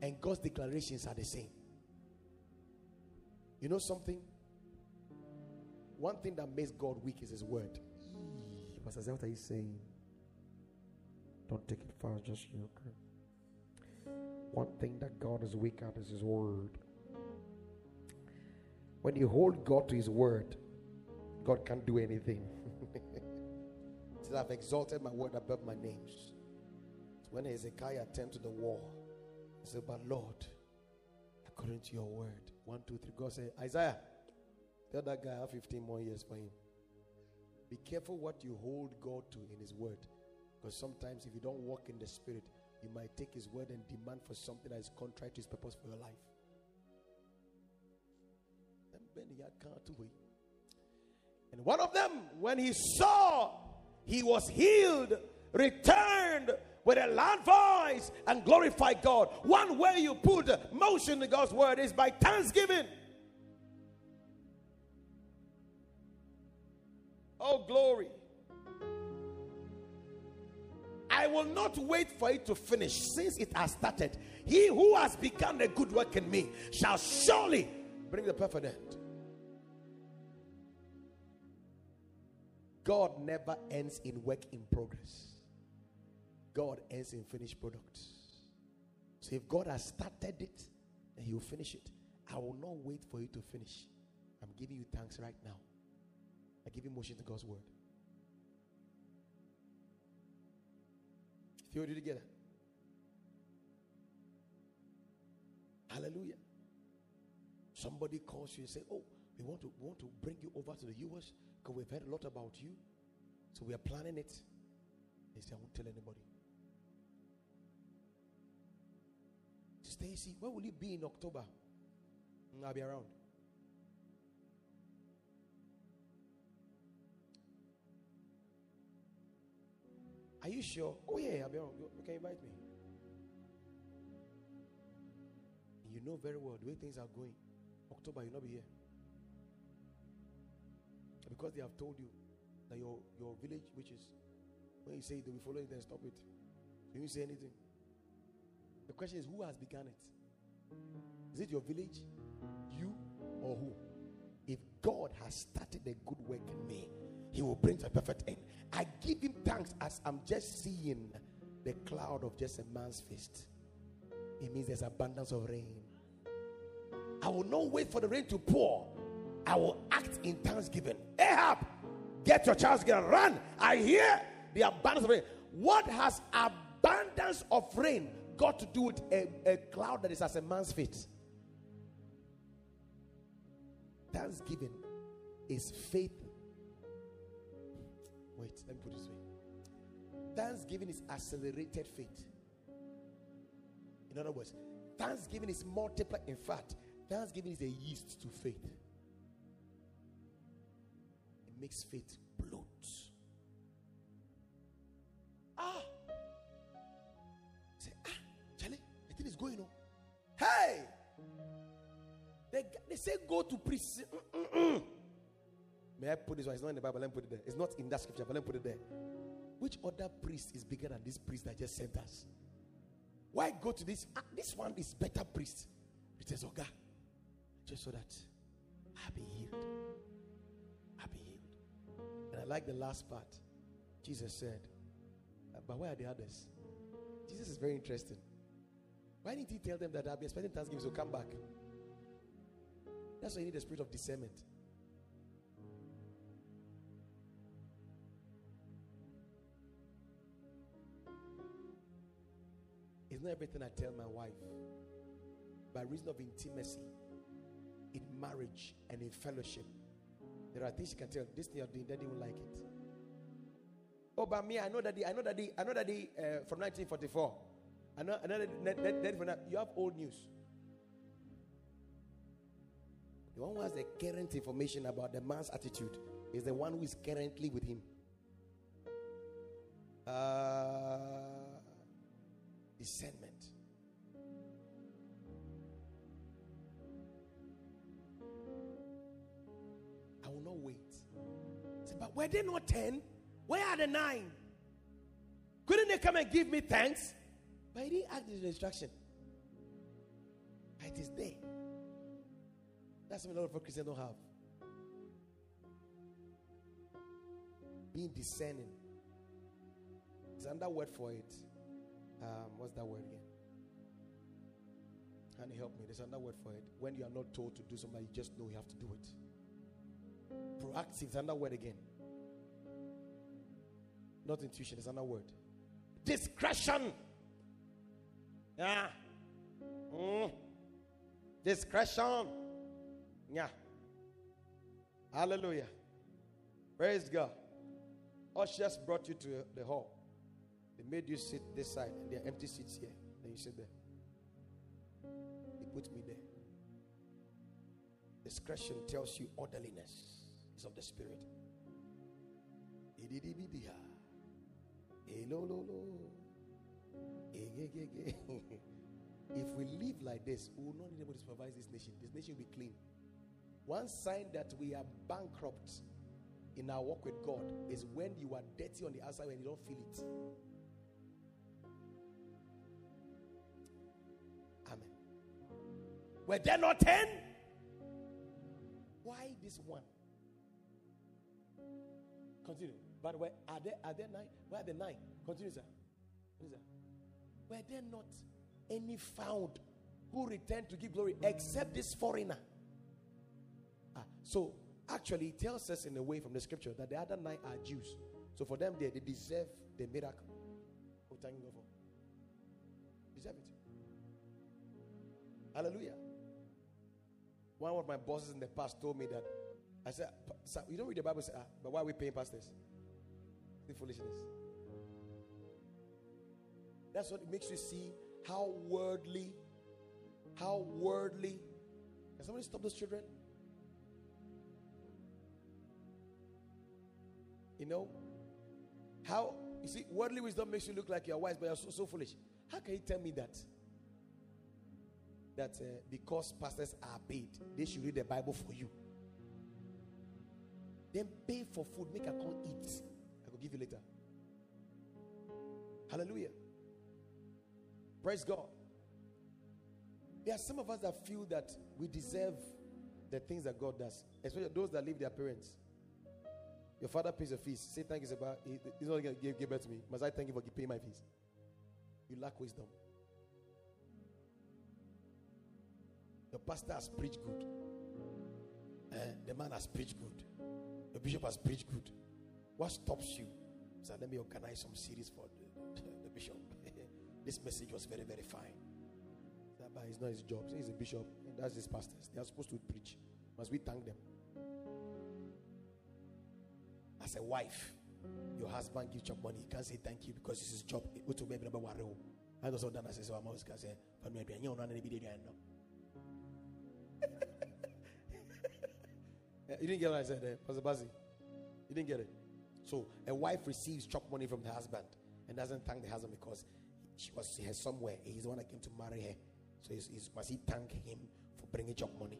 and God's declarations are the same. You know something? One thing that makes God weak is His word. Pastor, what are you saying? Don't take it fast, just you. One thing that God is weak at is His word. When you hold God to His word, God can't do anything. says, I've exalted my word above my names. When Hezekiah turned to the wall, he said, But Lord, according to your word, one, two, three, God said, Isaiah, tell that guy I have 15 more years for him. Be careful what you hold God to in His word. Because sometimes if you don't walk in the Spirit, you might take His word and demand for something that is contrary to His purpose for your life. And one of them, when he saw he was healed, returned with a loud voice and glorified God. One way you put motion to God's word is by thanksgiving. Oh, glory. I will not wait for it to finish since it has started. He who has begun a good work in me shall surely bring the perfect end. God never ends in work in progress. God ends in finished products. So if God has started it, then He will finish it. I will not wait for you to finish. I'm giving you thanks right now. I give you motion to God's word. Theo, did you? Hallelujah. Somebody calls you and say, "Oh, we want to we want to bring you over to the US because we've heard a lot about you, so we are planning it." They say, "I won't tell anybody." Stacy, where will you be in October? I'll be around. Are you sure? Oh yeah, be around. You can invite me. You know very well the way things are going. October, you'll not be here. Because they have told you that your, your village which is when you say they'll be following, then stop it. You didn't say anything. The question is, who has begun it? Is it your village, you, or who? If God has started a good work in me, He will bring to a perfect end. I give Him thanks as I'm just seeing the cloud of just a man's fist. It means there's abundance of rain. I will not wait for the rain to pour. I will act in thanksgiving. Ahab, get your child together, run. I hear the abundance of rain. What has abundance of rain got to do with a, a cloud that is as a man's feet? Thanksgiving is faith. Wait, let me put it this way. Thanksgiving is accelerated faith. In other words, thanksgiving is multiplied. In fact, thanksgiving is a yeast to faith. It makes faith bloat. Ah! Say, ah, Charlie, the thing is going on. Hey! They, they say go to priest. May I put this one? It's not in the Bible. Let me put it there. It's not in that scripture, but let me put it there. Which other priest is bigger than this priest that just sent us? Why go to this? Ah, this one is better priest. It says, Oga, just so that I'll be healed. I'll be healed. And I like the last part. Jesus said, uh, But where are the others? Jesus is very interesting. Why didn't he tell them that I'll be expecting Thanksgiving, so come back? That's why you need the spirit of discernment. Not everything I tell my wife. By reason of intimacy, in marriage and in fellowship, there are things you can tell. This thing you're doing, daddy will like it. Oh, but me, I know that the, I know that the, I know that the, uh, from 1944. I know, I know that you have old news. The one who has the current information about the man's attitude is the one who is currently with him. Uh, discernment. I will not wait. Say, but were they not ten? Where are the nine? Couldn't they come and give me thanks? But he didn't act the instruction. It is there. That's what a lot of Christians don't have. Being discerning. There's another word for it. Um, what's that word again? You help me? There's another word for it. When you are not told to do something, you just know you have to do it. Proactive is another word again. Not intuition, there's another word. Discretion. Yeah. Mm. Discretion. Yeah. Hallelujah. Praise God. Ushers brought you to the hall. They made you sit this side, and there are empty seats here. Then you sit there. They put me there. Discretion tells you orderliness is of the spirit. If we live like this, we will not need anybody to supervise this nation. This nation will be clean. One sign that we are bankrupt in our walk with God is when you are dirty on the outside and you don't feel it. Were there not ten? Why this one? Continue. But where are there are there nine? Where are the nine? Continue, sir. Continue, sir. Were there not any found who returned to give glory except this foreigner. Ah, so actually, it tells us in a way from the scripture that the other nine are Jews. So for them, they, they deserve the miracle. Oh, thank God for. Deserve it. Hallelujah. One of my bosses in the past told me that I said, You don't read the Bible, say, ah, but why are we paying pastors? The foolishness. That's what makes you see how worldly, how worldly. Can somebody stop those children? You know, how you see, worldly wisdom makes you look like you're wise, but you're so, so foolish. How can you tell me that? That uh, because pastors are paid, they should read the Bible for you. Then pay for food, make a call eat. I will give you later. Hallelujah. Praise God. There are some of us that feel that we deserve the things that God does, especially those that leave their parents. Your father pays your fees. Say thank you, he, he's not going to give, back to me. Must I thank you for paying my fees? You lack wisdom. The pastor has preached good. Eh? The man has preached good. The bishop has preached good. What stops you? So let me organize some series for the, the bishop. this message was very, very fine. That But it's not his job. He's a bishop. And that's his pastors. They are supposed to preach. Must we thank them? As a wife, your husband gives you money. You can't say thank you because it's his job. I was done as I'm always say, but maybe I know none Eh, you didn't get what I said there, Pastor Bazzi. You didn't get it. So a wife receives chop money from the husband and doesn't thank the husband because she was here somewhere. He's the one that came to marry her. So he's, he's, must he thank him for bringing chop money?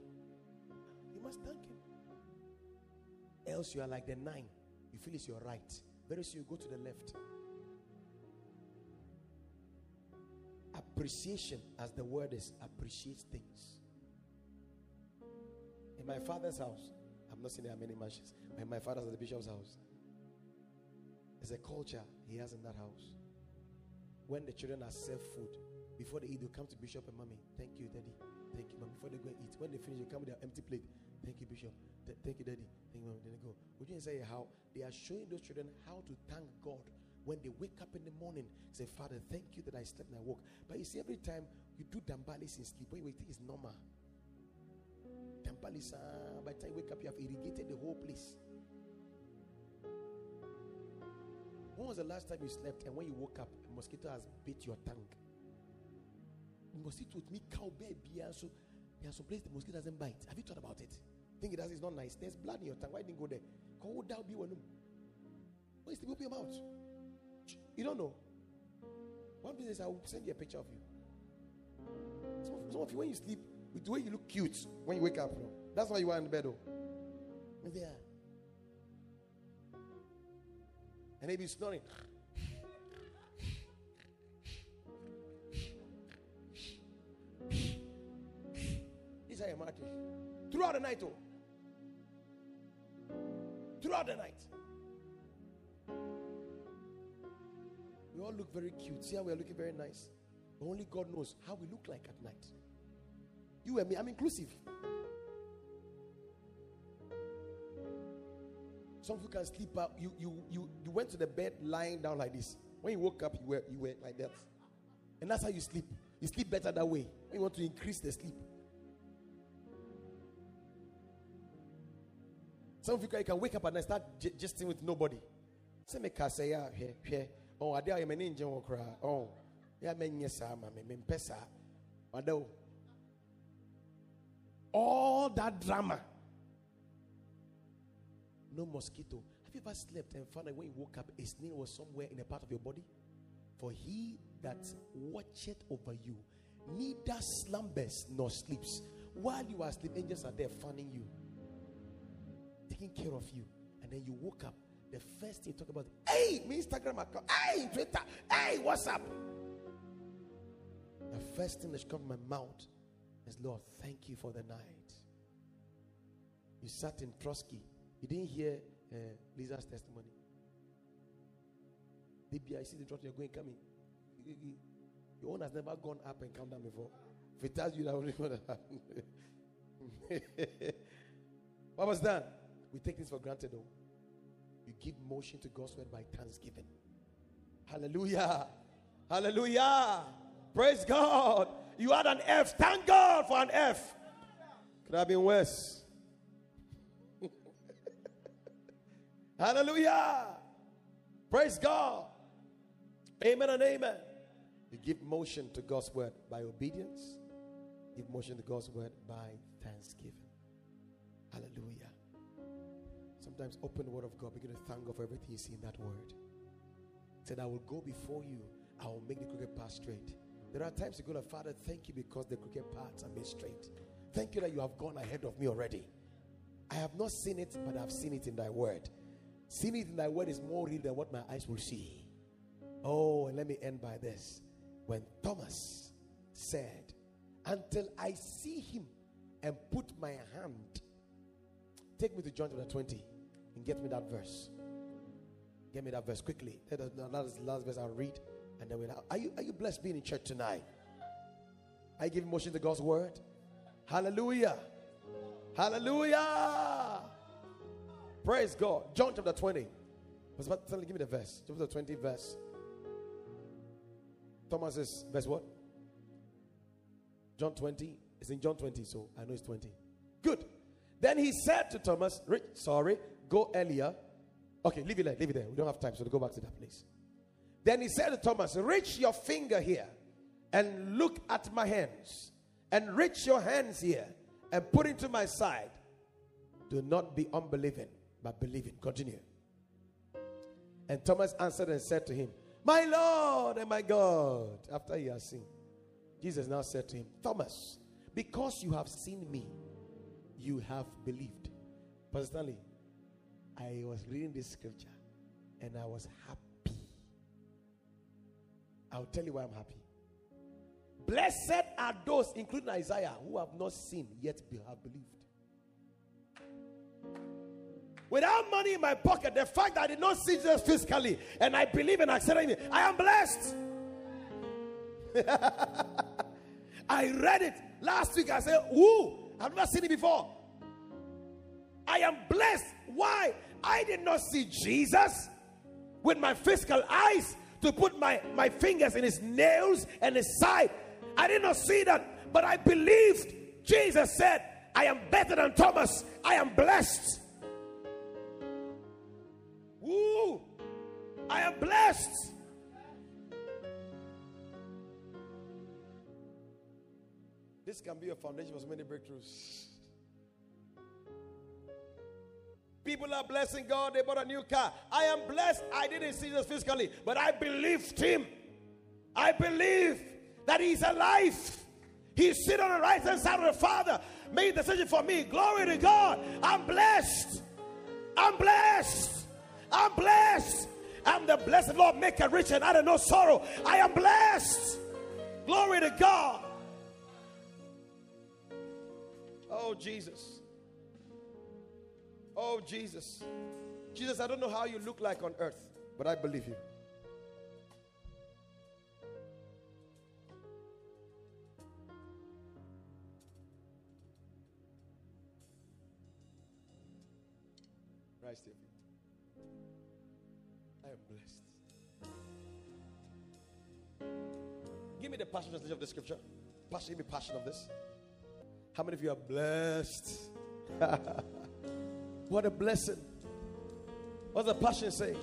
You must thank him. Else you are like the nine. You feel it's your right. Very soon you go to the left. Appreciation, as the word is, appreciates things. In my father's house, Not there are many mansions. My, my father's at the bishop's house. There's a culture he has in that house. When the children are served food, before they eat, they come to Bishop and Mommy. Thank you, Daddy. Thank you, Mommy. Before they go and eat, when they finish, they come with their empty plate. Thank you, Bishop. Th- thank you, Daddy. Thank you, Mommy. Then they go. Would you say how they are showing those children how to thank God when they wake up in the morning? Say, Father, thank you that I slept and I woke. But you see, every time you do dambalis in sleep, when you think it's normal. Dambalis, uh, by the time you wake up, you have irrigated the whole place. When was the last time you slept and when you woke up, a mosquito has bit your tongue? Mosquito with me cow baby. So there are some places the mosquito doesn't bite. Have you thought about it? Think it does, it's not nice. There's blood in your tongue. Why didn't go there? Go down, be one. Why is the open mouth? You don't know. One business, I will send you a picture of you. Some of, some of you, when you sleep, with the way you look cute when you wake up, know, that's why you are in the bed. Oh. There. And maybe snoring. These are your martyrs. Throughout the night, oh. Throughout the night. We all look very cute. See how we are looking very nice. But only God knows how we look like at night. You and me, I'm inclusive. Some of you can sleep out. You, you, you, you went to the bed lying down like this. When you woke up, you were, you were like that. And that's how you sleep. You sleep better that way. When you want to increase the sleep. Some of you can, you can wake up and then start j- with nobody. Say me. Oh. Oh. Me nye sa ma me me mpesa. Ado. All that drama no mosquito. Have you ever slept and found that when you woke up, a snail was somewhere in a part of your body? For he that watcheth over you neither slumbers nor sleeps. While you are asleep, angels are there fanning you, taking care of you. And then you woke up. The first thing you talk about, hey, my Instagram account, hey, Twitter, hey, what's up? The first thing that should come from my mouth is, Lord, thank you for the night. You sat in Trotsky you didn't hear uh, Lisa's testimony. I see the trust you're going coming. Your own has never gone up and come down before. If it tells you that, only what was done? We take this for granted, though. You give motion to God's word by thanksgiving. Hallelujah. Hallelujah. Praise God. You had an F. Thank God for an F. Could have been worse. Hallelujah. Praise God. Amen and amen. You give motion to God's word by obedience, give motion to God's word by thanksgiving. Hallelujah. Sometimes open the word of God, begin to thank God for everything you see in that word. Said, I will go before you, I will make the crooked path straight. There are times you go to Father, thank you because the crooked paths are made straight. Thank you that you have gone ahead of me already. I have not seen it, but I've seen it in thy word. Seeing it in thy word is more real than what my eyes will see. Oh, and let me end by this. When Thomas said, Until I see him and put my hand, take me to John chapter 20 and get me that verse. Get me that verse quickly. That is the last verse I'll read. And then we'll are you are you blessed being in church tonight? I give motion to God's word. Hallelujah. Hallelujah. Praise God. John chapter 20. I was about to tell give me the verse. Chapter 20, verse. Thomas says, verse what? John 20. It's in John 20, so I know it's 20. Good. Then he said to Thomas, sorry, go earlier. Okay, leave it there, leave it there. We don't have time, so go back to that place. Then he said to Thomas, Reach your finger here and look at my hands, and reach your hands here and put into my side. Do not be unbelieving, but believing. Continue. And Thomas answered and said to him, My Lord and my God. After he has seen, Jesus now said to him, Thomas, because you have seen me, you have believed. Personally, I was reading this scripture and I was happy. I'll tell you why I'm happy. Blessed are those, including Isaiah, who have not seen yet have believed. Without money in my pocket, the fact that I did not see Jesus physically and I believe and accept him, I am blessed. I read it last week. I said, Who? I've never seen it before. I am blessed. Why? I did not see Jesus with my physical eyes to put my, my fingers in his nails and his side. I did not see that, but I believed. Jesus said, I am better than Thomas. I am blessed. Woo! I am blessed. This can be a foundation for so many breakthroughs. People are blessing God. They bought a new car. I am blessed. I didn't see this physically, but I believed Him. I believe that He's alive. He's sitting on the right hand side of the Father. Made decision for me. Glory to God. I'm blessed. I'm blessed. I'm blessed. I'm the blessed Lord, make it rich and add no sorrow. I am blessed. Glory to God. Oh, Jesus. Oh, Jesus. Jesus, I don't know how you look like on earth, but I believe you. Rise to I am blessed. Give me the passion of the scripture. Passion, give me passion of this. How many of you are blessed? what a blessing. What the passion say?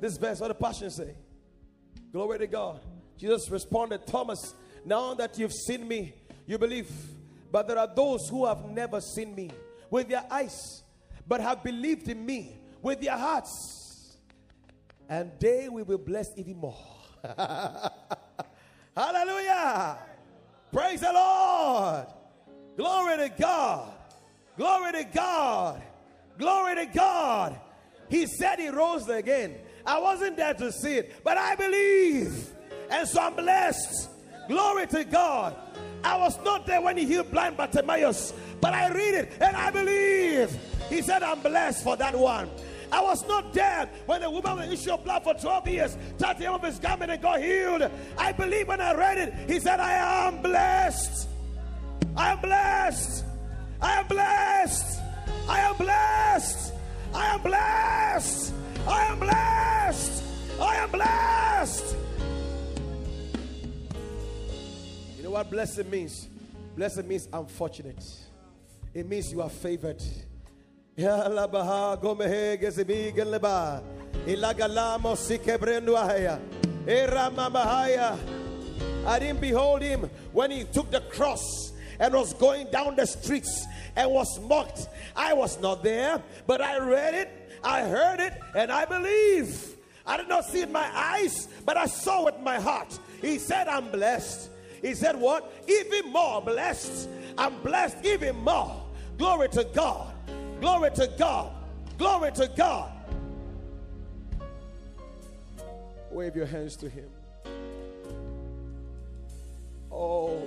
This verse, what the passion say? Glory to God. Jesus responded, Thomas, now that you've seen me, you believe. But there are those who have never seen me with their eyes, but have believed in me with their hearts. And they will be blessed even more. Hallelujah. Praise the Lord. Glory to God. Glory to God. Glory to God. He said he rose again. I wasn't there to see it, but I believe. And so I'm blessed. Glory to God. I was not there when he healed blind Bartimaeus, but I read it and I believe. He said, I'm blessed for that one. I was not there when the woman with issue of blood for 12 years touched the hem of his garment and got healed. I believe when I read it, he said, I am blessed. I am blessed. I am blessed. I am blessed. I am blessed. I am blessed. I am blessed. You know what blessing means? Blessing means unfortunate. It means you are favored. I didn't behold him when he took the cross and was going down the streets and was mocked. I was not there, but I read it, I heard it, and I believe. I did not see it my eyes, but I saw with my heart. He said, I'm blessed. He said, What? Even more blessed. I'm blessed even more. Glory to God. Glory to God. Glory to God. Wave your hands to Him. Oh.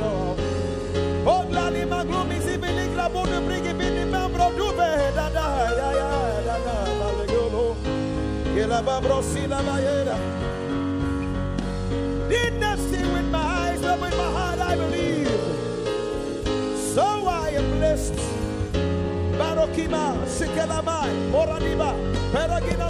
Did not see with my eyes, but with my heart I believe. So I am blessed. Barokima, Moraniba, Peragina.